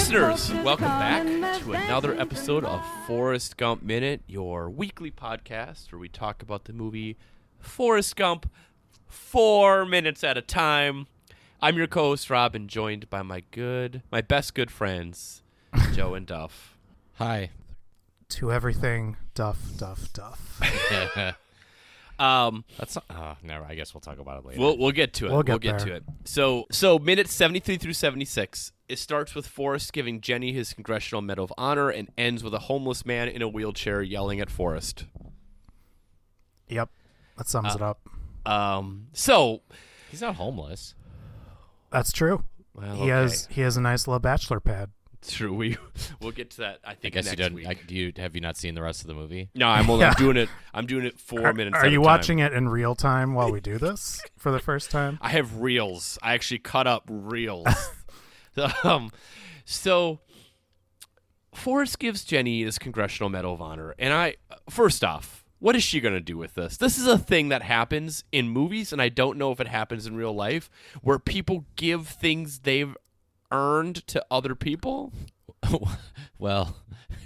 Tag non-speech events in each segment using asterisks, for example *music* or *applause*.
Listeners, welcome back to another episode of Forrest Gump Minute, your weekly podcast where we talk about the movie Forrest Gump four minutes at a time. I'm your co-host Rob, and joined by my good, my best good friends, *laughs* Joe and Duff. Hi. To everything, Duff, Duff, Duff. *laughs* Um, That's not, oh, never. I guess we'll talk about it later. We'll we'll get to it. We'll get to it. So so minutes seventy three through seventy six. It starts with Forrest giving Jenny his Congressional Medal of Honor and ends with a homeless man in a wheelchair yelling at Forrest. Yep, that sums it up. Um. So He's not homeless. That's true. well, He okay. has he has a nice little bachelor pad. True. We we'll get to that. I I think guess you next didn't. week. I, do you have you not seen the rest of the movie? no, I'm only Yeah. doing it. I'm doing it four Are, minutes. are you time. watching it in real time while we do this for the first time? *laughs* I have reels. I actually cut up reels. *laughs* *laughs* um, so Forrest gives Jenny his Congressional Medal of Honor, and I first off, what is she going to do with this? This is a thing that happens in movies, and I don't know if it happens in real life, where people give things they've earned to other people. *laughs* well,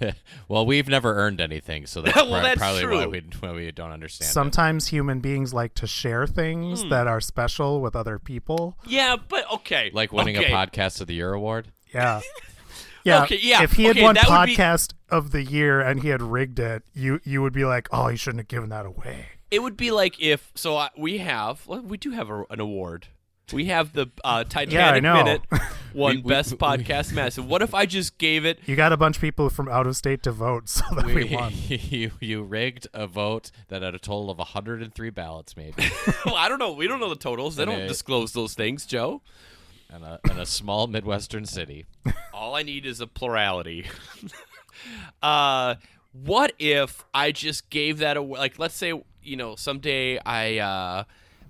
*laughs* well, we've never earned anything, so *laughs* that's, Well, prob- that's probably why we why we don't understand. it. Sometimes human beings like to share things Hmm. that are special with other people. Yeah, but okay, like winning okay. a podcast of the year award. Yeah. Yeah, Okay, yeah, If he had okay, won that would be- podcast of the year and he had rigged it, you you would be like, "Oh, he shouldn't have given that away." It would be like if so. I, we have well, we do have a, an award. We have the uh, Titanic know. minute won *laughs* We- we- best we- podcast massive. What if I just gave it? You got a bunch of people from out of state to vote, *laughs* so that we, won. *laughs* you you rigged a vote that had a total of 103 ballots, maybe, Well, I don't know. We don't know the totals. They And don't it- disclose those things, Joe. And a in a small midwestern city. All I need is a plurality. uh, what if I just gave that away? Like, let's say you know someday I uh,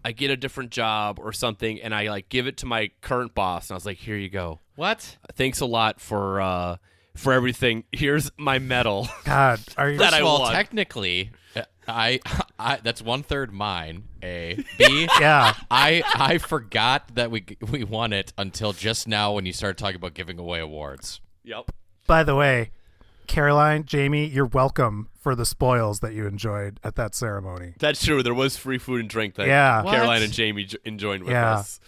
I get a different job or something, and I like give it to my current boss, and I was like, "Here you go. What? Thanks a lot for uh, for everything. Here's my medal." *laughs* God, are you? That I well, won. technically, uh, I, *laughs* I that's one third mine. A B. *laughs* yeah, I I forgot that we we won it until just now when you started talking about giving away awards. yep. By the way, Caroline, Jamie, you're welcome for the spoils that you enjoyed at that ceremony. That's true. There was free food and drink that Yeah. Caroline What? and Jamie j- enjoyed with Yeah. us.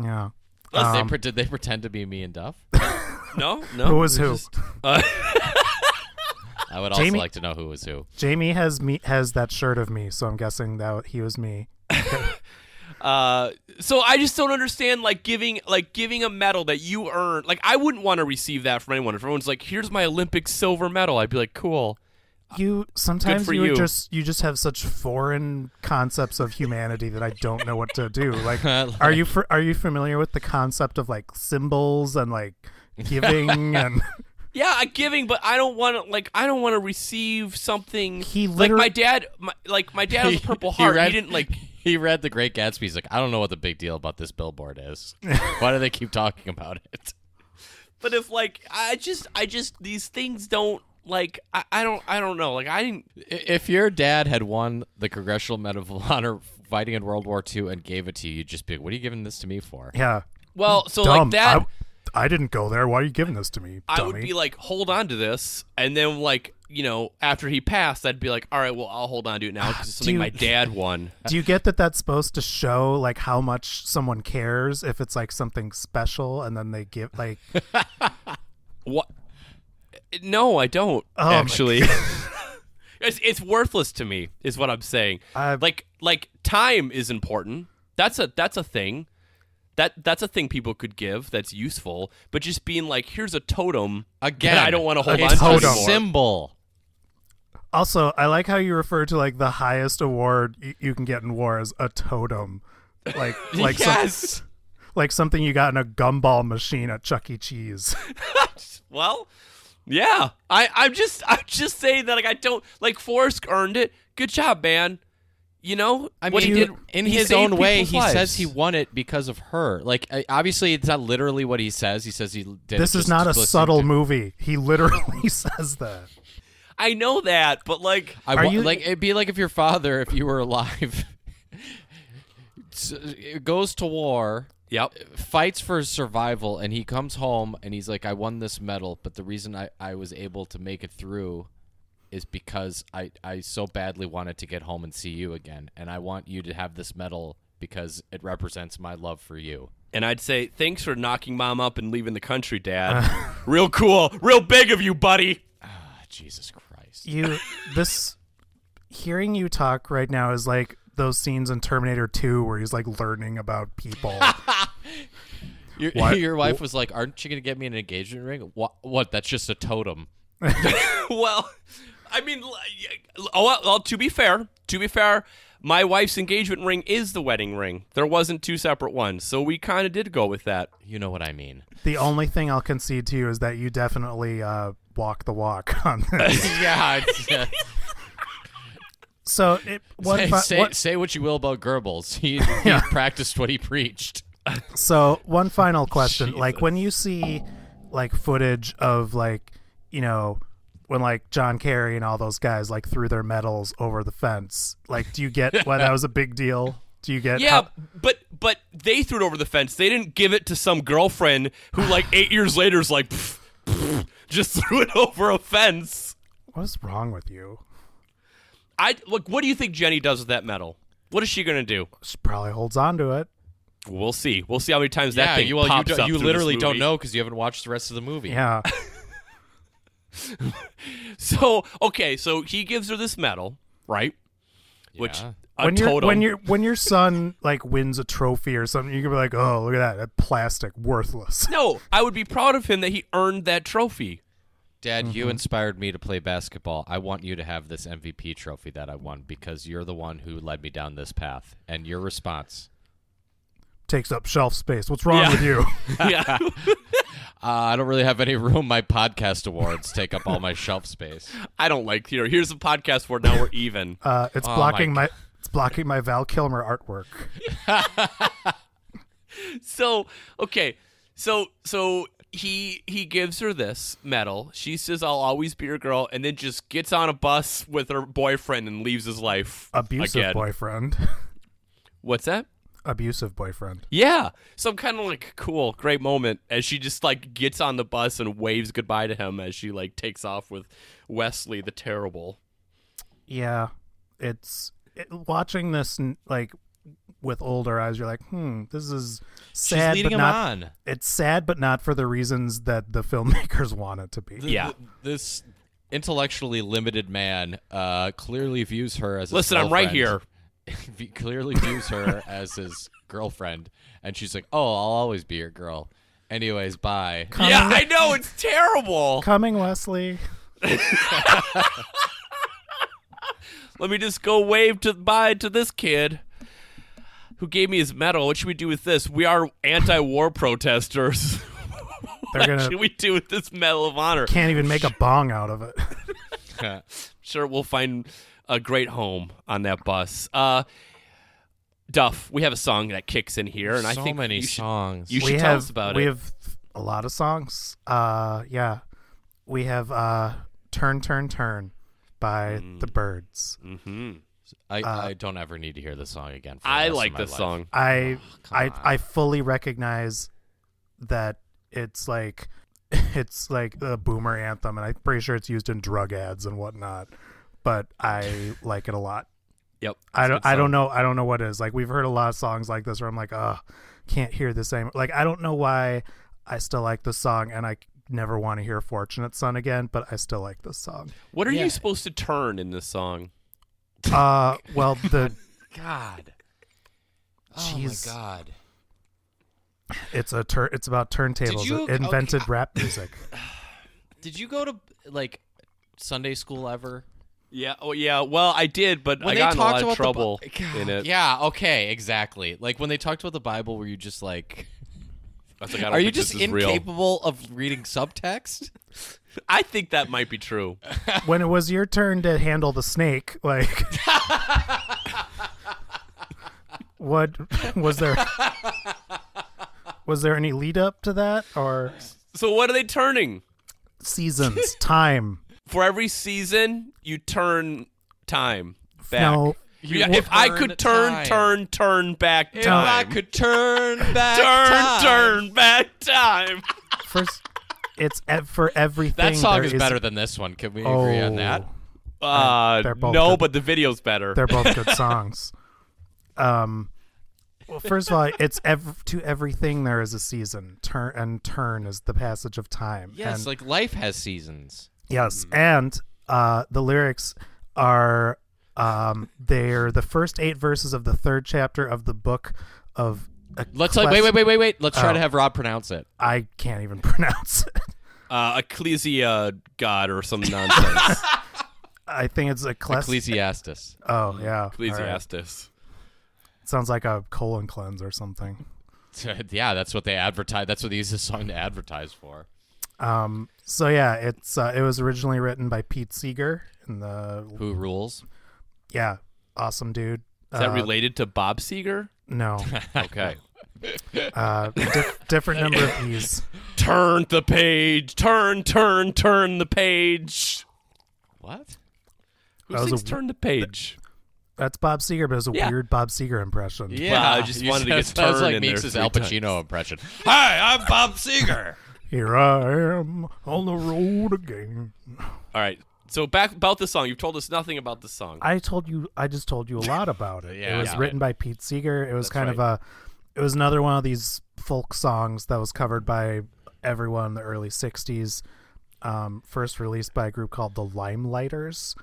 Yeah. Um, they pre- did they pretend to be me and Duff? *laughs* No, no. Who was it who? just- uh, I would also Jamie- like to know who was who. Jamie has me has that shirt of me, so I'm guessing that he was me. *laughs* uh, so I just don't understand like giving like giving a medal that you earned. Like I wouldn't want to receive that from anyone. If everyone's like, "Here's my Olympic silver medal," I'd be like, "Cool." You sometimes you, you. just you just have such foreign concepts of humanity that I don't know what to do. *laughs* Like, are you fr- are you familiar with the concept of like symbols and like giving *laughs* and *laughs* Yeah, I giving, but I don't want to like I don't want to receive something. He like literally- my dad, my, like my dad was a Purple Heart. He, read- didn't like. He read The Great Gatsby. He's like, I don't know what the big deal about this billboard is. *laughs* Why do they keep talking about it? But if like I just I just these things don't like I, I don't I don't know like I didn't If your dad had won the Congressional Medal of Honor fighting in World War II and gave it to you, you'd just be like, what are you giving this to me for? yeah. well so Dumb. like that I, I didn't go there. Why are you giving this to me? I dummy? would be like hold on to this and then like you know after he passed I'd be like all right well I'll hold on to it now because it's something Dude. my *sighs* dad won. *laughs* Do you get that that's supposed to show like how much someone cares if it's like something special and then they give like *laughs* What? No, I don't Oh actually. *laughs* it's it's worthless to me, is what I'm saying. I- like like time is important. That's a that's a thing. That that's a thing people could give that's useful. But just being like, here's a totem Again, that I don't want to hold a on to totem. anymore. symbol. Also, I like how you refer to like the highest award y- you can get in war as a totem, like *laughs* like some- like something you got in a gumball machine at Chuck E. Cheese. *laughs* well, yeah. I I'm just I'm just saying that like I don't like Forrest earned it. Good job, man. You know, I what mean, he did in he his own way, people's he says he won it because of her. Like, obviously, it's not literally what he says. He says he did. this is not a subtle to- movie. He literally *laughs* says that. I know that, but like I Are wa- you- like it'd be like if your father, if you were alive, *laughs* s- goes to war Yep. fights for survival and he comes home and he's like i won this medal but the reason i, I was able to make it through is because I, I so badly wanted to get home and see you again and i want you to have this medal because it represents my love for you And I'd say, thanks for knocking mom up and leaving the country, Dad. *laughs* real cool. Real big of you, buddy. ah, jesus christ You this hearing you talk right now is like those scenes in Terminator 2 where he's like learning about people. *laughs* your, your wife was like aren't you gonna get me an engagement ring? What, what? That's just a totem. *laughs* Well, I mean, oh, well, well, to be fair, to be fair, my wife's engagement ring is the wedding ring. There wasn't two separate ones, so we kind of did go with that. you know what i mean the only thing I'll concede to you is that you definitely uh, walk the walk *laughs* on this. *laughs* yeah it's, *laughs* uh, So it one say, fi- say, what- say what you will about Goebbels. He, he practiced what he preached. So one final question: like when you see like footage of like you know when like John Kerry and all those guys like threw their medals over the fence, like do you get why that was a big deal? Do you get Yeah, how- but but they threw it over the fence. They didn't give it to some girlfriend who, like, *sighs* eight years later is like, "Pff, pff," just *laughs* threw it over a fence. what's wrong with you? I look. What do you think Jenny does with that medal? What is she gonna do? She probably holds on to it. We'll see. We'll see how many times that thing you, well, you, pops do, up you through this literally don't know because you haven't watched the rest of the movie. Yeah, *laughs* *laughs* So okay, so he gives her this medal, right? Which Yeah. a when your totem. when your when your son like wins a trophy or something, you can be like, oh look at that, that plastic, worthless. no, I would be proud of him that he earned that trophy. Dad, you Mm-hmm. inspired me to play basketball. I want you to have this MVP trophy that I won because you're the one who led me down this path. And your response, Takes up shelf space. What's wrong Yeah. with you? *laughs* yeah. *laughs* uh, I don't really have any *laughs* room. My podcast awards take up all my *laughs* shelf space. I don't like here. Here's a podcast for now. We're even. *laughs* Uh, it's Oh, blocking my my it's blocking my Val Kilmer artwork. so okay, so so he he gives her this medal. She says, "I'll always be your girl," and then just gets on a bus with her boyfriend and leaves his life. Abusive again. boyfriend. What's that? Abusive boyfriend. Yeah, some kind of like cool, great moment as she just like gets on the bus and waves goodbye to him as she like takes off with Wesley the Terrible. Yeah, it's it, watching this like with older eyes. You're like, hmm, this is She's sad, leading but him not. on. It's sad, but not for the reasons that the *laughs* filmmakers want it to be. Th- Yeah. th- this intellectually limited man uh, clearly views her as. His Listen, I'm right girlfriend. He *laughs* clearly views her as his girlfriend, and she's like, "Oh, I'll always be your girl." Anyways, bye. Coming, yeah, I know it's terrible. coming, Wesley. *laughs* Let me just go wave to bye to this kid who gave me his medal. What should we do with this? We are anti-war protesters. *laughs* They're what gonna should we do with this Medal of Honor? can't even make a bong out of it. Sure, we'll find a great home on that bus. Uh, Duff, we have a song that kicks in here, and I think many you should, songs. you we should tell have us about we it. have a lot of songs. Uh, yeah, we have uh, "Turn, Turn, Turn" by the Byrds. hmm I, uh, I don't ever need to hear this song again. For the I rest like my this life. song. I come I on. I fully recognize that it's like *laughs* it's like a boomer anthem, and I'm pretty sure it's used in drug ads and whatnot. But I like it a lot. Yep. I don't I don't know I don't know what it is. Like we've heard a lot of songs like this where I'm like, oh, can't hear the same. Like I don't know why I still like this song, and I never want to hear "Fortunate Son" again, but I still like this song. What are Yeah. you supposed to turn in this song? Uh, well *laughs* the God. Oh Jeez. my God. it's a tur- it's about turntables. you- It invented okay. rap music. *sighs* Did you go to like Sunday school ever? Yeah. Oh, yeah. Well, I did, but When I they got in a talked lot of about the trouble Bi- *laughs* God, in it. Yeah. Okay. Exactly. Like when they talked about the Bible, were you just like, I like, I don't are you just this is real. incapable of reading subtext? *laughs* I think that might be true. *laughs* when it was your turn to handle the snake, like what was there was there any lead up to that or So what are they turning? seasons, time? For every season, you turn time back. No, Yeah, if I could turn, turn, turn back time. If I could turn *laughs* back turn, time. turn back time. First, it's ev- for everything. That song is better than this one. Can we Oh, agree on that? Uh, both no, good. but the video's better. They're both good *laughs* songs. Um, well, first of all, it's ev- to everything there is a season. Turn and turn is the passage of time. Yes, and, like life has seasons. Yes, and uh, the lyrics are um, they're the first eight verses of the third chapter of the book of. Let's like wait, wait, wait, wait, wait. Let's try Oh. to have Rob pronounce it. I can't even *laughs* pronounce it. uh, Ecclesia God or some nonsense. *laughs* I think it's Ecclesi- Ecclesiastes. Oh yeah, All right. Ecclesiastes. Sounds like a colon cleanse or something. *laughs* yeah, that's what they advertise. That's what they use this song to advertise for. Um, so yeah, it's uh, it was originally written by Pete Seeger and the Who rules? yeah, awesome dude. Is that Uh, related to Bob Seger? No, *laughs* Okay. uh, dif- different number of e's. *laughs* turn the page. Turn, turn, turn the page. What? Who That sings a- turn the page? That's Bob Seger, but it was a Yeah. weird Bob Seger impression. Well, I just you wanted to get sounds turn like in there Meeks' three Al times. Pacino impression. Hi, I'm Bob Seger. Here I am on the road again. All right. So back about the song. You've told us nothing about the song. I told you, I just told you a lot *laughs* about it. Yeah, it was yeah. written by Pete Seeger. It was That's kind of a, it was another one of these folk songs that was covered by everyone in the early '60s. Um, first released by a group called the Limeliters,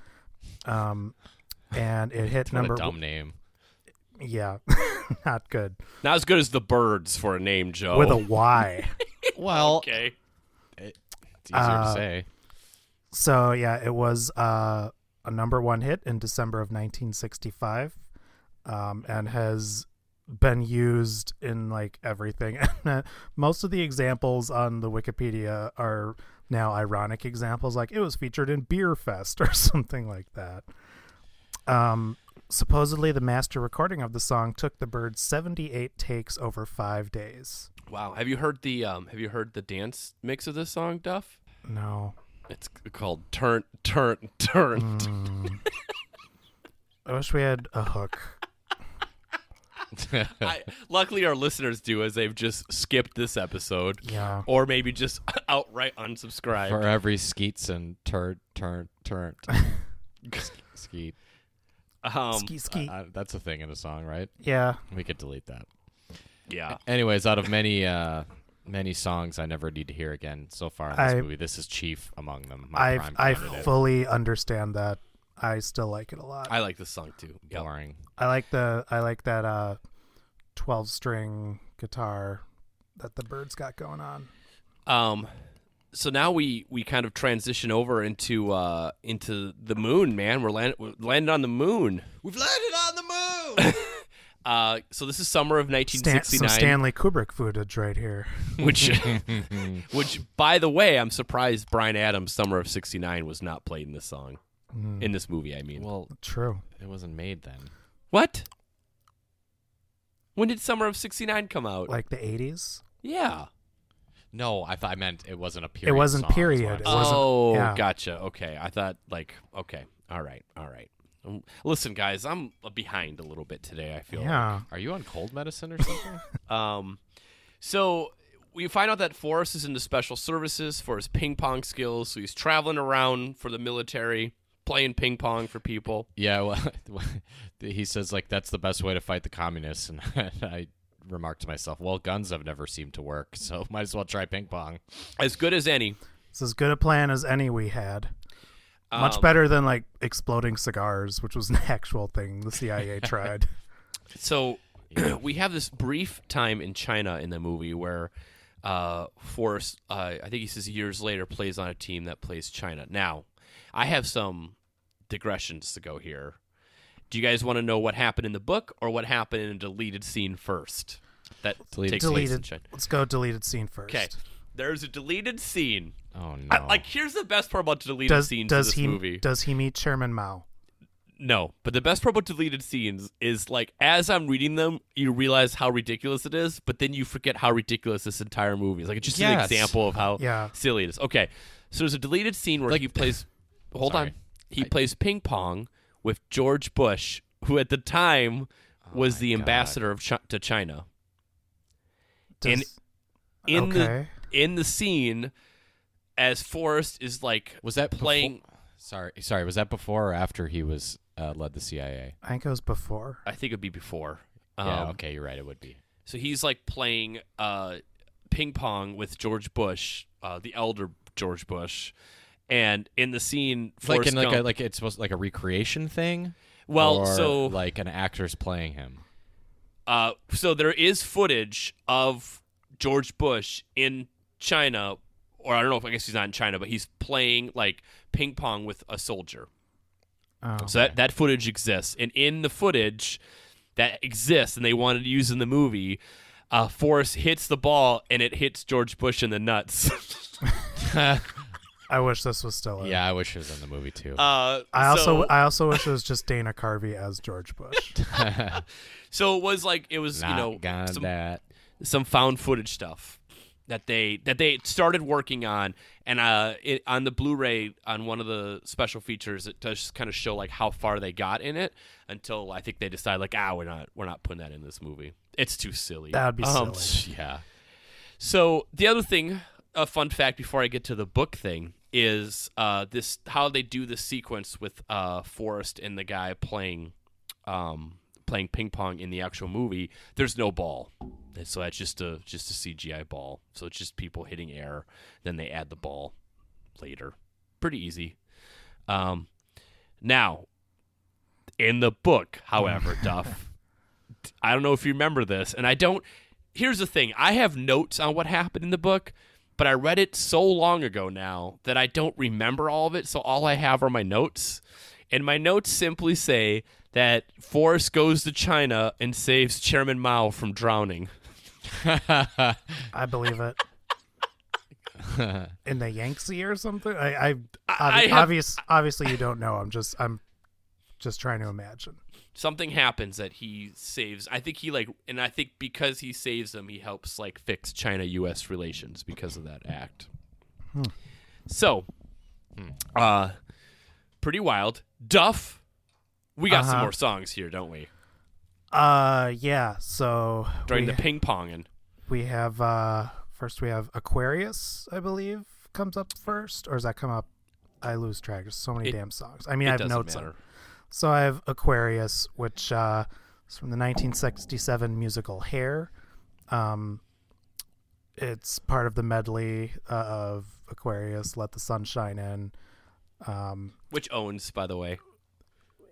um, and it hit *laughs* number. a dumb name. Yeah, *laughs* not good. Not as good as the Byrds for a name, Joe. With a Y. Well, okay. it's easier to Uh, say. So yeah, it was uh, a number one hit in December of 1965, um, and has been used in like everything. *laughs* Most of the examples on the Wikipedia are now ironic examples, like it was featured in Beer Fest *laughs* or something like that. Um, supposedly, the master recording of the song took the Byrds 78 takes over five days. Wow. Have you heard the um have you heard the dance mix of this song, Duff? No. It's called Turn Turn Turn. Mm. I wish we had a hook. *laughs* I, luckily our listeners do as they've just skipped this episode Yeah. or maybe just *laughs* outright unsubscribed. For every skeets and turn, turn, turn. *laughs* Skeet. Um ski ski. Uh, that's a thing in a song, right? yeah. We could delete that. Yeah. Anyways, out of many uh many songs I never need to hear again so far in this I- movie, this is chief among them. My I I candidate. fully understand that. I still like it a lot. I, I like this song too. Yep. boring. like the I like that uh 12 string guitar that the Byrds got going on. Um, so now we we kind of transition over into uh into the moon, man. We're land, we're landed on the moon. We've landed on the moon. *laughs* Uh, so this is summer of Stan- 1969, some Stanley Kubrick footage right here. *laughs* which *laughs* which by the way, I'm surprised Bryan Adams' Summer of '69 was not played in this song Mm, in this movie. I mean, well, true. it wasn't made then. what? When did Summer of '69 come out? Like the 80s. yeah. No, I thought I meant it wasn't a period. It wasn't song, period. I'm It wasn't- oh, yeah. gotcha. Okay, I thought like okay, all right, all right. Um, Listen, guys, I'm behind a little bit today. I feel like. Yeah. Are you on cold medicine or something? *laughs* Um, so we find out that Forrest is into special services for his ping pong skills. So he's traveling around for the military, playing ping pong for people. yeah. Well, *laughs* he says like that's the best way to fight the communists, and *laughs* I remarked to myself, well, guns have never seemed to work, so might as well try ping pong. As good as any. It's as good a plan as any we had. Much Um, better than like exploding cigars, which was an *laughs* actual thing the CIA *laughs* tried. So *clears throat* we have this brief time in China in the movie where uh, Forrest, uh, I think he says years later, plays on a team that plays China. Now, I have some digressions to go here. Do you guys want to know what happened in the book or what happened in a deleted scene first? That Deleted takes place in. China. Let's go deleted scene first. Okay, there's a deleted scene. Oh no! I- like, here's the best part about deleted Does scenes does in this he movie. does he meet Chairman Mao? No, but the best part about deleted scenes is like as I'm reading them, you realize how ridiculous it is, but then you forget how ridiculous this entire movie is. Like it's just an example of how Yeah. silly it is. Okay, so there's a deleted scene where Like- he plays. *sighs* hold Sorry. on, he I- plays ping pong with George Bush who at the time oh was my the God. ambassador of Chi- to China. And Does- in the okay. In the scene, as Forrest is like Was that playing, Before, sorry, sorry. Was that before or after he was uh, led the CIA? I think it was before. I think it'd be before. yeah. Um, Okay, you're right. It would be. So he's like playing uh, ping pong with George Bush, uh, the elder George Bush, and in the scene, like Forrest in like a, like it's supposed like a recreation thing. well, or so like an actor's playing him. uh, so there is footage of George Bush in China, or I don't know if I guess he's not in China, but he's playing like ping pong with a soldier. Oh. So that, that footage exists, and in the footage that exists, and they wanted to use in the movie, uh, Forrest hits the ball and it hits George Bush in the nuts. *laughs* I wish this was still. in. Yeah, I wish it was in the movie too. uh, I also so, I also wish it was just Dana Carvey as George Bush. *laughs* so it was like it was Not you know some, that. some found footage stuff that they that they started working on, and uh, it, on the Blu-ray on one of the special features, it does kind of show like how far they got in it until I think they decide like ah we're not we're not putting that in this movie. It's too silly. That would be Um, silly. *laughs* Yeah. So the other thing, a fun fact before I get to the book thing is uh, this how they do the sequence with uh, Forrest and the guy playing um, playing ping pong in the actual movie. There's no ball, And so that's just a just a CGI ball. So it's just people hitting air. Then they add the ball later. Pretty easy. Um, now, in the book, however, *laughs* Duff, I don't know if you remember this, and I don't. Here's the thing: I have notes on what happened in the book, but I read it so long ago now that I don't remember all of it. So all I have are my notes, and my notes simply say that Forrest goes to China and saves Chairman Mao from drowning. I believe it. *laughs* In the Yangtze or something. I, I, I have- obvious, obviously you don't know. I'm just, I'm just trying to imagine. Something happens that he saves. I think he like, and I think because he saves them, he helps like fix China-U.S. relations because of that act. So, uh, pretty wild. Duff, we got some Uh-huh. more songs here, don't we? Uh, yeah. So During we, the ping ponging. we have uh first we have Aquarius, I believe, comes up first, or does that come up? I lose track. There's so many It- damn songs. I mean, I have notes. on. So I have Aquarius, which uh, is from the 1967 musical Hair. Um, it's part of the medley uh, of Aquarius, Let the Sun Shine In. Um, Which owns, by the way.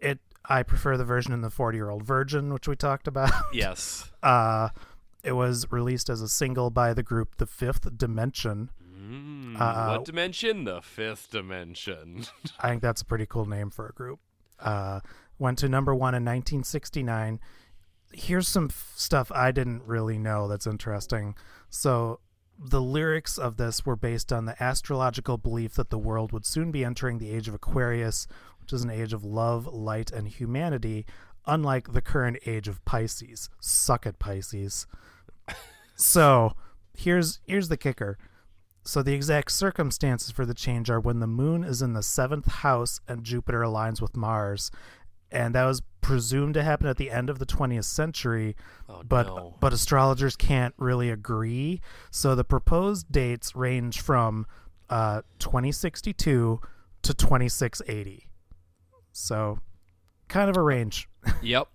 it I prefer the version in the 40 Year Old Virgin, which we talked about. *laughs* Yes. Uh, it was released as a single by the group The Fifth Dimension. Mm, Uh, what dimension? The fifth dimension. *laughs* I think that's a pretty cool name for a group. Uh, went to number one in 1969. Here's some f- stuff I didn't really know that's interesting. So, the lyrics of this were based on the astrological belief that the world would soon be entering the age of Aquarius, which is an age of love, light, and humanity, unlike the current age of Pisces. Suck it, Pisces. *laughs* so, here's here's the kicker. So the exact circumstances for the change are when the moon is in the seventh house and Jupiter aligns with Mars, and that was presumed to happen at the end of the 20th century. Oh, But no. but astrologers can't really agree. So the proposed dates range from uh, 2062 to 2680. So kind of a range. *laughs* Yep.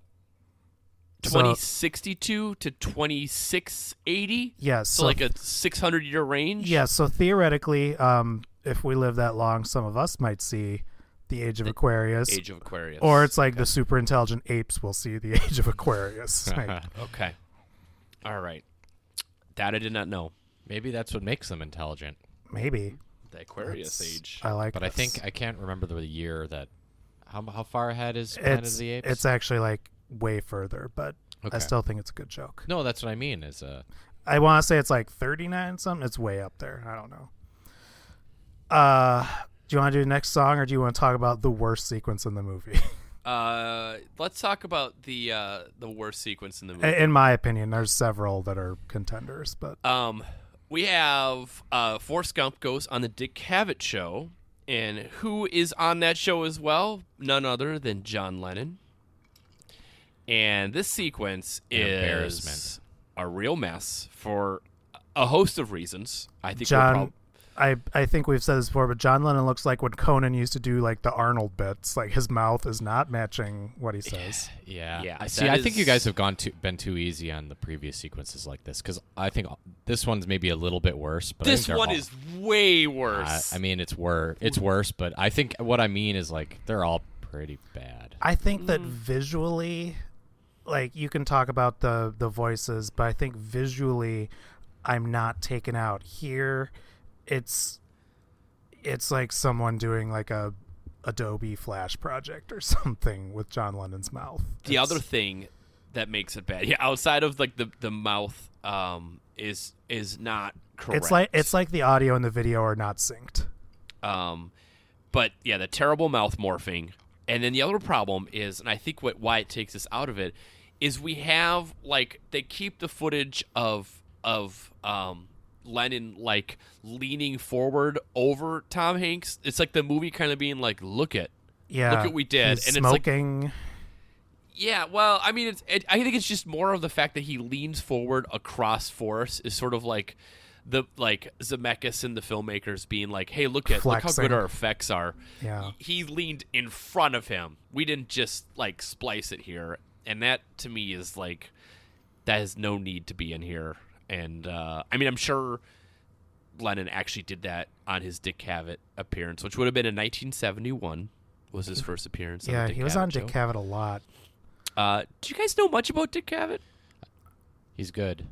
2062 to 2680? Yes. So, like a 600 year range? Yeah, so theoretically, um, if we live that long, some of us might see the age of Aquarius. Age of Aquarius. Or it's like the super intelligent apes will see the age of Aquarius. *laughs* Like, Okay. All right. That I did not know. Maybe that's what makes them intelligent. maybe. The Aquarius That's- age. I like But I think I can't remember the year that. How how far ahead is Planet it's of the Apes? it's actually like way further, but okay. I still think it's a good joke. no, that's what I mean. Is uh, I want to say it's like 39 something. It's way up there. I don't know. Uh, do you want to do the next song, or do you want to talk about the worst sequence in the movie? *laughs* Uh, let's talk about the uh, the worst sequence in the movie. in my opinion, there's several that are contenders, but Um, we have uh, Forrest Gump goes on the Dick Cavett show, and who is on that show as well? None other than John Lennon. And this sequence An is embarrassment. a real mess for a host of reasons. I think we're John, prob- I I think we've said this before, but John Lennon looks like when Conan used to do like the Arnold bits. Like his mouth is not matching what he says. Yeah. Yeah, I see. that I think you guys have gone too been too easy on the previous sequences like this because I think this one's maybe a little bit worse. But this one all- is way I, worse. I mean, it's worse. It's worse, but I think what I mean is like they're all pretty bad. I think that Mm. visually, like you can talk about the the voices, but I think visually, I'm not taken out here. It's it's like someone doing like a Adobe Flash project or *laughs* something with John Lennon's mouth. the It's- other thing that makes it bad, yeah, outside of like the the mouth, um, is is not correct. it's like it's like the audio and the video are not synced. Um, but yeah, the terrible mouth morphing, and then the other problem is, and I think what why it takes us out of it is we have like they keep the footage of of um Lennon like leaning forward over Tom Hanks. It's like the movie kind of being like, look at. Yeah, Look what we did, and it's like- Yeah, well, I mean, it's. It, I think it's just more of the fact that he leans forward across Forrest is sort of like the like Zemeckis and the filmmakers being like, "Hey, look at look how good our effects are." Yeah. he leaned in front of him. We didn't just like splice it here, and that to me is like that has no need to be in here. And uh, I mean, I'm sure Lennon actually did that on his Dick Cavett appearance, which would have been in 1971. Was his first appearance? on yeah, Dick he was Cavett on Dick. Cavett a lot. Uh, do you guys know much about Dick Cavett? He's good.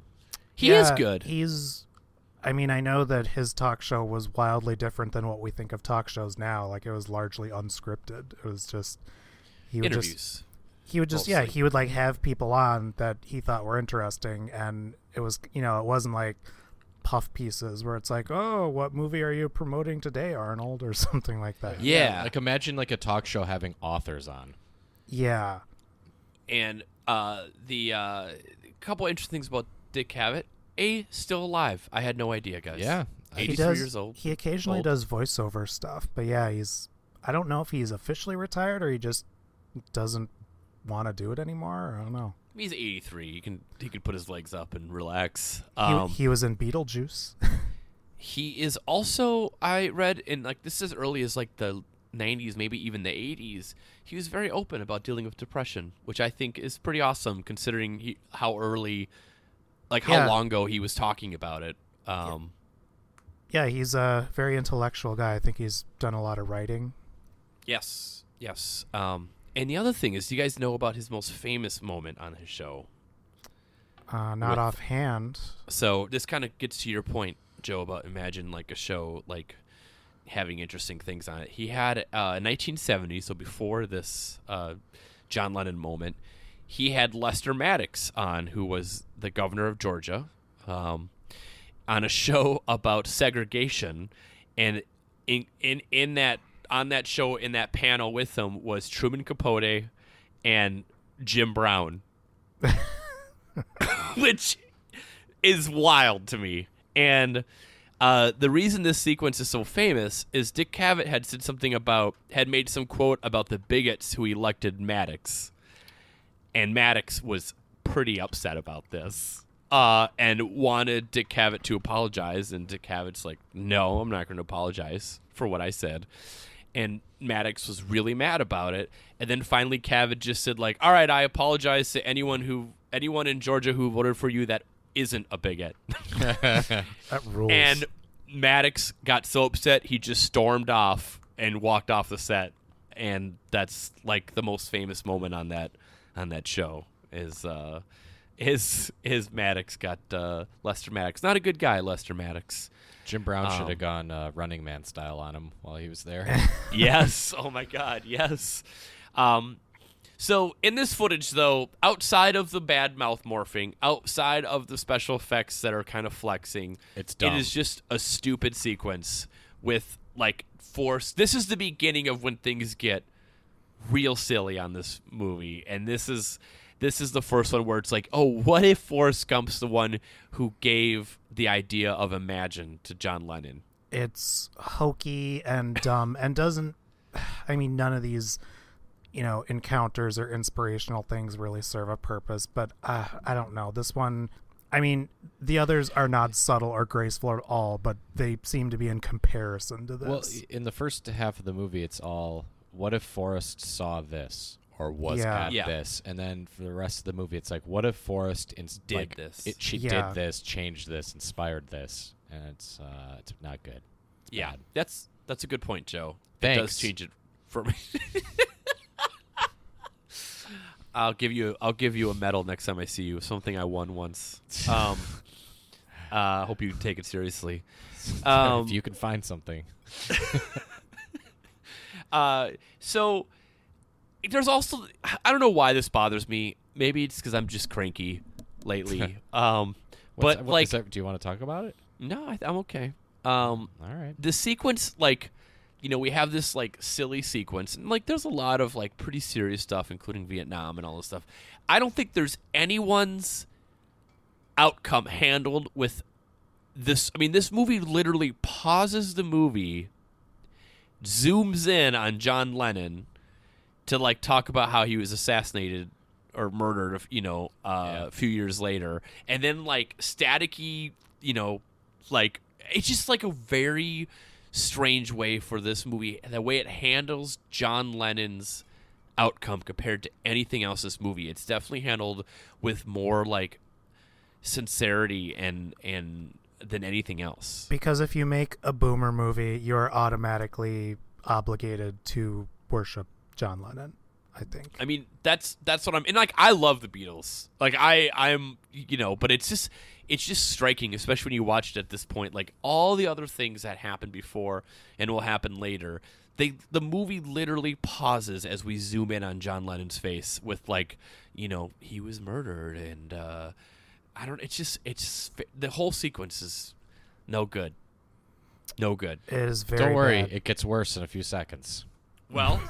He is good. He's. I mean, I know that his talk show was wildly different than what we think of talk shows now. Like it was largely unscripted. It was just he would Interviews. just he would just yeah he would like have people on that he thought were interesting, and it was you know it wasn't like puff pieces where it's like oh what movie are you promoting today Arnold or *laughs* something like that. yeah, Like imagine like a talk show having authors on. Yeah. and uh, the uh, couple interesting things about Dick Cavett. A still alive. I had no idea, guys. Yeah. He 83 does. years old. He occasionally Old. does voiceover stuff, but yeah, he's. I don't know if he's officially retired or he just doesn't want to do it anymore. I don't know. He's 83. He can he can put his legs up and relax. He, Um, he was in Beetlejuice. *laughs* he is also I read in like this is as early as like the 90s, maybe even the 80s. He was very open about dealing with depression, which I think is pretty awesome considering he, how early, like how Yeah. long ago he was talking about it. Um, yeah, he's a very intellectual guy. I think he's done a lot of writing. Yes, yes. Um, and the other thing is, do you guys know about his most famous moment on his show? Uh, not With- offhand. So this kind of gets to your point, Joe, about imagine like a show like having interesting things on it. He had uh, in 1970, so before this uh, John Lennon moment, he had Lester Maddox on, who was the governor of Georgia, um, on a *laughs* show about segregation, and in in in that on that show in that panel with him was Truman Capote and Jim Brown *laughs* which is wild to me. And uh, the reason this sequence is so famous is Dick Cavett had said something about, had made some quote about the bigots who elected Maddox. And Maddox was pretty upset about this uh, and wanted Dick Cavett to apologize. And Dick Cavett's like, no, I'm not going to apologize for what I said. And Maddox was really mad about it. And then finally, Cavett just said, like, all right, I apologize to anyone who, anyone in Georgia who voted for you that isn't a bigot. *laughs* That rules. And Maddox got so upset he just stormed off and walked off the set. And that's like the most famous moment on that on that show is uh his his Maddox got uh Lester Maddox. Not a good guy, Lester Maddox. Jim Brown should Um, have gone uh, Running Man style on him while he was there. *laughs* *laughs* yes. Oh my god, yes. Um so in this footage though, outside of the bad mouth morphing, outside of the special effects that are kind of flexing, It's dumb. It is just a stupid sequence with like Forrest. This is the beginning of when things get real silly on this movie, and this is this is the first one where it's like, oh, what if Forrest Gump's the one who gave the idea of Imagine to John Lennon? it's hokey and dumb and doesn't. I mean, none of these you know encounters or inspirational things really serve a purpose. But uh, I don't know this one. I mean, the others are not subtle or graceful at all, but they seem to be in comparison to this. Well, in the first half of the movie, it's all what if Forrest saw this or was Yeah. at Yeah. this, and then for the rest of the movie, it's like what if Forrest ins- Did like, this. It, she Yeah. did this, changed this, inspired this, and it's uh, it's not good. Yeah, Bad. that's that's a good point, Joe. It does Thanks. change it for me. *laughs* I'll give you I'll give you a medal next time I see you. Something I won once. *laughs* Um, uh, hope you take it seriously. *laughs* Um, if you can find something, Uh, so there's also I don't know why this bothers me. Maybe it's because I'm just cranky lately. *laughs* um, but what- like that- do you want to talk about it? no, I, I'm okay. Um, All right. the sequence like you know we have this like silly sequence and like there's a lot of like pretty serious stuff including vietnam and all this stuff i don't think there's anyone's outcome handled with this i mean this movie literally pauses the movie zooms in on john lennon to like talk about how he was assassinated or murdered you know uh, Yeah. a few years later and then like staticky you know like it's just like a very strange way for this movie the way it handles john lennon's outcome compared to anything else this movie it's definitely handled with more like sincerity and and than anything else because if you make a boomer movie, you're automatically obligated to worship John Lennon. I think. I mean, that's that's what I'm and like I love the Beatles. Like I I'm you know, but it's just it's just striking, especially when you watch it at this point, like all the other things that happened before and will happen later. They the movie literally pauses as we zoom in on John Lennon's face with like, you know, he was murdered and uh I don't it's just it's just, the whole sequence is no good. No good. It is very. Don't worry, bad. it gets worse in a few seconds. Well,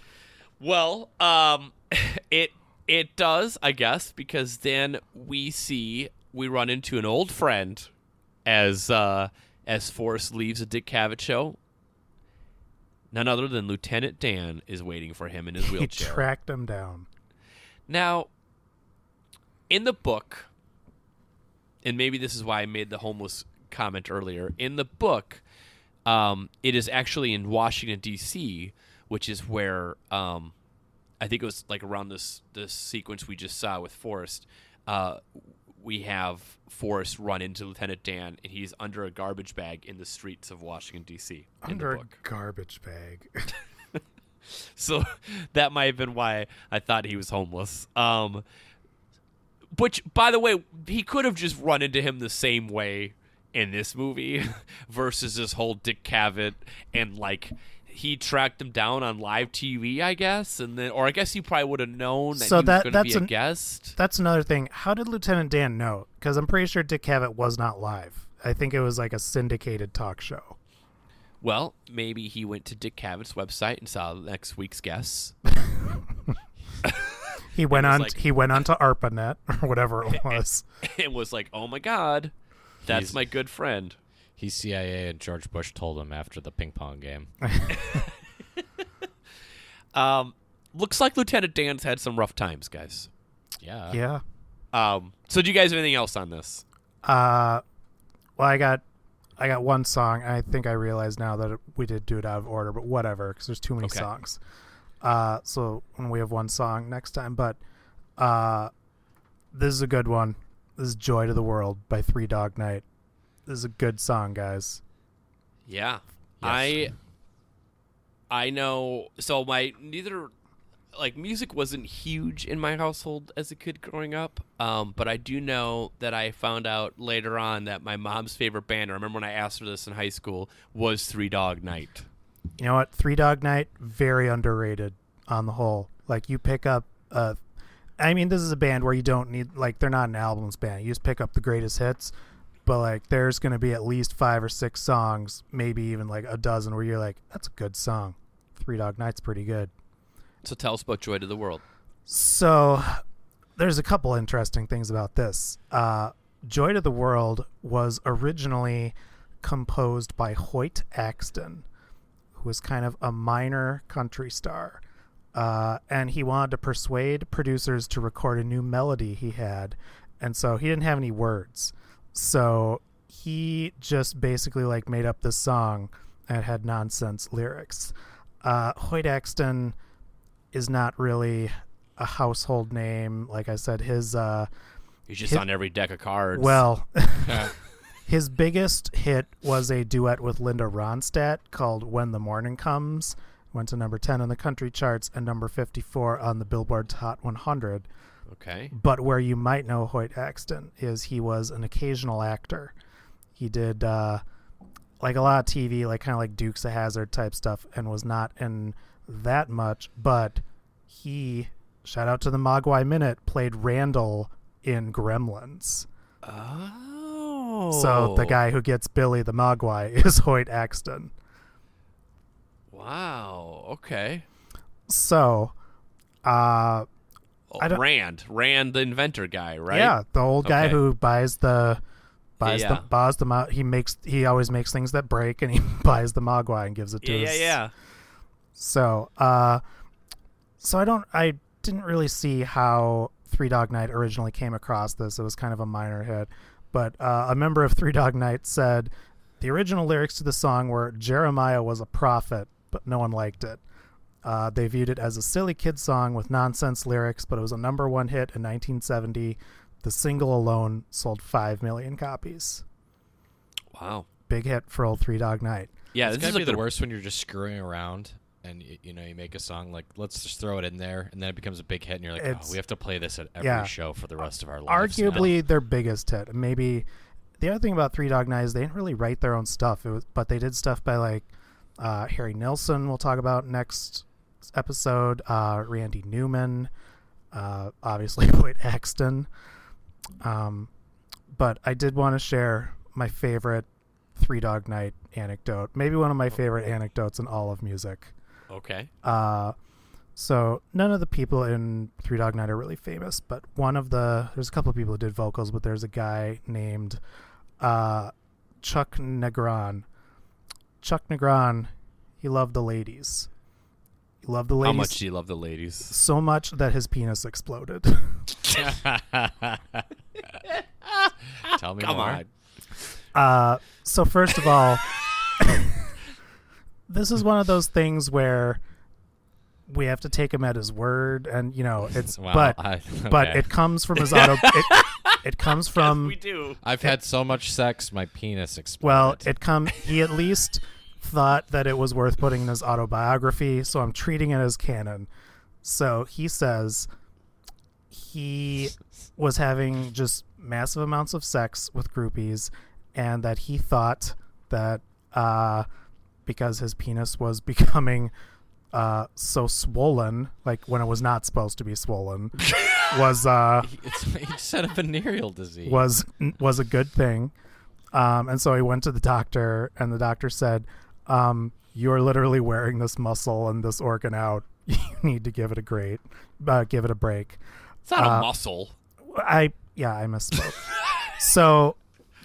*laughs* well, um, *laughs* it it does, I guess, because then we see we run into an old friend as uh, as Forrest leaves a Dick Cavett show. None other than Lieutenant Dan is waiting for him in his *laughs* wheelchair. He tracked him down. Now, in the book, and maybe this is why I made the homeless comment earlier. In the book, um, it is actually in Washington D.C., which is where um, I think it was like around this this sequence we just saw with Forrest. Uh, we have Forrest run into Lieutenant Dan, and he's under a garbage bag in the streets of Washington D.C. Under a garbage bag. *laughs* *laughs* So *laughs* that might have been why I thought he was homeless. Um, which, by the way, he could have just run into him the same way in this movie *laughs* versus this whole Dick Cavett and like he tracked him down on live TV, I guess, and then or I guess he probably would have known that So he that- going to be that's a an- guest. That's another thing. How did Lieutenant Dan know? Because I'm pretty sure Dick Cavett was not live. I think it was like a syndicated talk show. Well, maybe he went to Dick Cavett's website and saw next week's guests. *laughs* He went on. like- he went on *laughs* to ARPANET or whatever it *laughs* was. and was like, "Oh my God, that's He's- my good friend." He's CIA, and George Bush told him after the ping pong game. *laughs* Um, looks like Lieutenant Dan's had some rough times, guys. Yeah. yeah. Um, so do you guys have anything else on this? Uh, well, I got, I got one song. I think I realize now that we did do it out of order, but whatever, because there's too many Okay. songs. Uh, so when we have one song next time, but uh, this is a good one. This is "Joy to the World" by Three Dog Night. This is a good song, guys. Yeah, I, I know. So my neither, like music wasn't huge in my household as a kid growing up. Um, but I do know that I found out later on that my mom's favorite band. I remember when I asked her this in high school was Three Dog Night. You know what? Three Dog Night very underrated on the whole. Like you pick up uh I mean this is a band where you don't need like they're not an albums band. You just pick up the greatest hits. But like there's going to be at least 5 or 6 songs, maybe even like a dozen where you're like that's a good song. Three Dog Night's pretty good. So tell us about Joy to the World. So there's a couple interesting things about this. Uh, Joy to the World was originally composed by Hoyt Axton, who was kind of a minor country star. uh, and he wanted to persuade producers to record a new melody he had, and so he didn't have any words, so he just basically like made up this song and had nonsense lyrics. Uh, Hoyt Axton is not really a household name. Like I said, his uh, He's just Hit- on every deck of cards. well, *laughs* his biggest hit was a duet with Linda Ronstadt called "When the Morning Comes." Went to number ten on the country charts and number fifty-four on the Billboard Hot 100. okay. But where you might know Hoyt Axton is he was an occasional actor. He did uh, like a lot of TV, like kind of like Dukes of Hazzard type stuff, and was not in that much. But he, shout out to the Mogwai Minute, played Randall in Gremlins. Oh. So the guy who gets Billy the Mogwai *laughs* is Hoyt Axton. Wow. Okay. So, uh, Oh, Rand. Rand, the inventor guy, right? yeah, the old guy Okay. who buys the buys Yeah. the buys the mo- he makes he always makes things that break and he *laughs* buys the Mogwai and gives it to Yeah, yeah, yeah. So, uh, so I don't, I didn't really see how Three Dog Night originally came across this. It was kind of a minor hit, but uh, a member of Three Dog Night said the original lyrics to the song were Jeremiah was a prophet, but no one liked it. Uh, they viewed it as a silly kid song with nonsense lyrics, but it was a number one hit in 1970. The single alone sold five million copies. Wow. Big hit for old Three Dog Night. Yeah, It's this is be like the the worst when you're just screwing around and y- you know you make a song like let's just throw it in there and then it becomes a big hit and you're like It's- oh we have to play this at every yeah. show for the rest of our lives. now." arguably their biggest hit. Maybe the other thing about Three Dog Night is they didn't really write their own stuff. It was, but they did stuff by like uh, Harry Nilsson. We'll talk about next episode. Uh, Randy Newman, uh, obviously *laughs* Hoyt Axton. Um, but I did want to share my favorite Three Dog Night anecdote. Maybe one of my favorite anecdotes in all of music. Okay. Uh, so none of the people in Three Dog Night are really famous, but one of the there's a couple of people who did vocals, but there's a guy named uh, Chuck Negron. Chuck Negron, he loved the ladies. He loved the ladies How much do you love the ladies? so much that his penis exploded. *laughs* Tell me Come more. on. Uh, so first of all, *laughs* *laughs* this is one of those things where we have to take him at his word, and you know it's *laughs* Wow, but I- but it comes from his auto. It, it comes *laughs* from we do. I've had so much sex, my penis exploded. well, it come. He at least thought that it was worth putting in his autobiography, so I'm treating it as canon. So he says he was having just massive amounts of sex with groupies, and that he thought that uh, because his penis was *laughs* becoming uh, so swollen, like when it was not supposed to be swollen, *laughs* was uh, it's, he just had a venereal disease. was was a good thing. Um, and so he went to the doctor, and the doctor said, um, "You're literally wearing this muscle and this organ out. *laughs* You need to give it a great, uh, give it a break." It's not Uh, a muscle. I yeah, I misspoke. so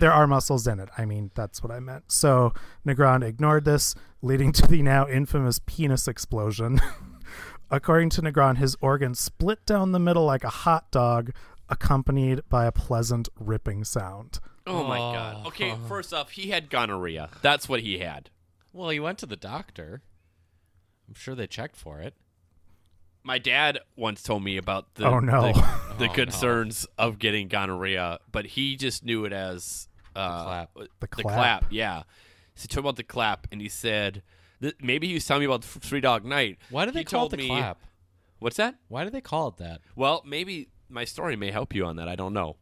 there are muscles in it. I mean, that's what I meant. So Negron ignored this, leading to the now infamous penis explosion. *laughs* According to Negron, his organ split down the middle like a hot dog, accompanied by a pleasant ripping sound. Oh my god. Okay, first off, he had gonorrhea. That's what he had. well, he went to the doctor. I'm sure they checked for it. My dad once told me about the Oh, no. the, the *laughs* Oh, no. concerns of getting gonorrhea, but he just knew it as uh, clap. The The clap. clap, yeah. So he told me about the clap, and he said th- maybe he was telling me about the Three Dog Night. Why do they He call it the me- clap? What's that? Why do they call it that? Well, maybe my story may help you on that. I don't know.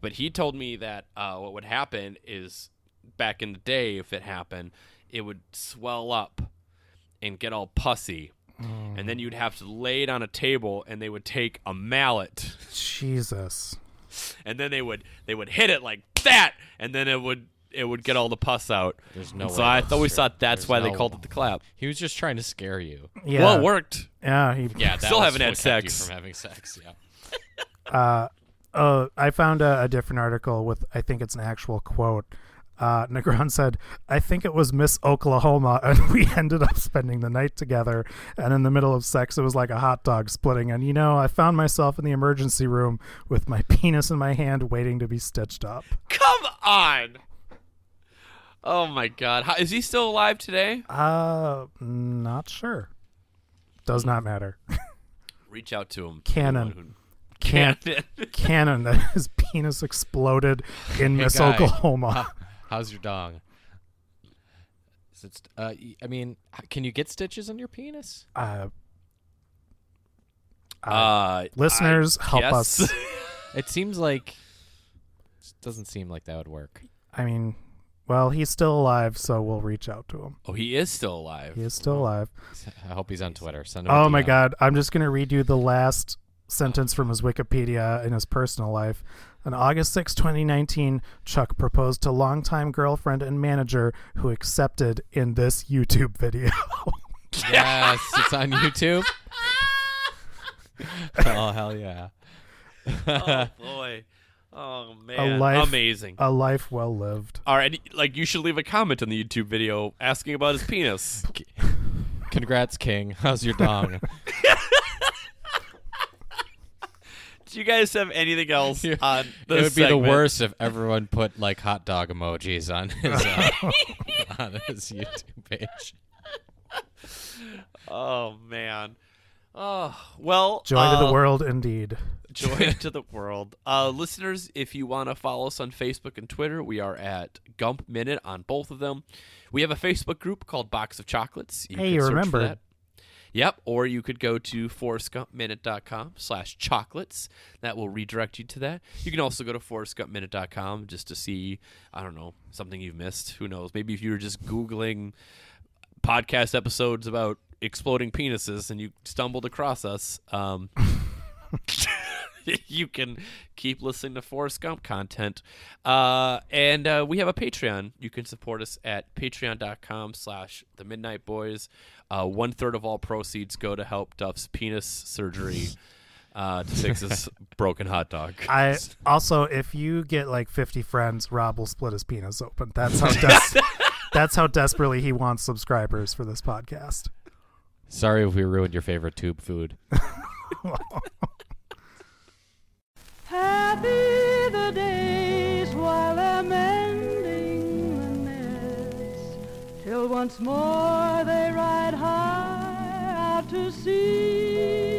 But he told me that uh, what would happen is back in the day, if it happened, it would swell up and get all pussy. And then you'd have to lay it on a table, and they would take a mallet, Jesus. *laughs* and then they would they would hit it like that, and then it would it would get all the pus out. There's no so way I that's always true. thought that's There's why they called it the clap. He was just trying to scare you. Yeah. Well, it worked. Yeah. He, Yeah, that Still was haven't had what you sex. from having sex. Yeah. uh, oh, I found a, a different article with I think it's an actual quote. Uh, Negron said, I think it was Miss Oklahoma, *laughs* and we ended up spending the night together. And in the middle of sex, it was like a hot dog splitting. And you know, I found myself in the emergency room with my *laughs* penis in my hand, waiting to be stitched up. Come on. Oh my God! How, is he still alive today? Uh, not sure. Does not matter. Reach out to him. Canon. Anyone who- Can- Canon. *laughs* Canon that his penis exploded in Hey, Miss guy. Oklahoma. How- how's your dog? Is it, st- uh, y- I mean, can you get stitches on your penis? Uh, Uh, listeners, I help guess. us. *laughs* It seems like it doesn't seem like that would work. I mean, well, he's still alive, so we'll reach out to him. oh, he is still alive. He is still alive. I hope he's on Twitter. Send him. Oh my god, I'm just going to read you the last sentence from his Wikipedia in his personal life. On August 6, 2019, Chuck proposed to longtime girlfriend and manager who accepted in this YouTube video. *laughs* Yes, it's on YouTube. *laughs* oh hell yeah! oh *laughs* boy. Oh man. life- Amazing. A life well lived. All right, like you should leave a comment on the YouTube video asking about his penis. Congrats, King. How's your dong? Do you guys have anything else *laughs* Yeah. on it this would be the worst if everyone put like hot dog emojis on his uh, *laughs* on his YouTube page. *laughs* Oh man. Oh well. Joy to uh, the world, indeed. Joy to the world. Uh, listeners, if you want to follow us on Facebook and Twitter, we are at Gump Minute on both of them. We have a Facebook group called Box of Chocolates. You Hey, can Yep, or you could go to forrestgumpminute.com slash chocolates. That will redirect you to that. You can also go to forrestgumpminute.com just to see, I don't know, something you've missed. Who knows? Maybe if you were just Googling podcast episodes about exploding penises and you stumbled across us, um, *laughs* you can keep listening to Forrest Gump content. Uh, and uh, we have a Patreon. You can support us at patreon.com slash the Midnight Boys. Uh, one third of all proceeds go to help Duff's penis surgery *laughs* uh, to fix his broken hot dog. I *laughs* also, if you get like 50 friends, Rob will split his penis open. That's how des- *laughs* that's how desperately he wants subscribers for this podcast. Sorry if we ruined your favorite tube food. Happy the days Till once more they ride high out to sea.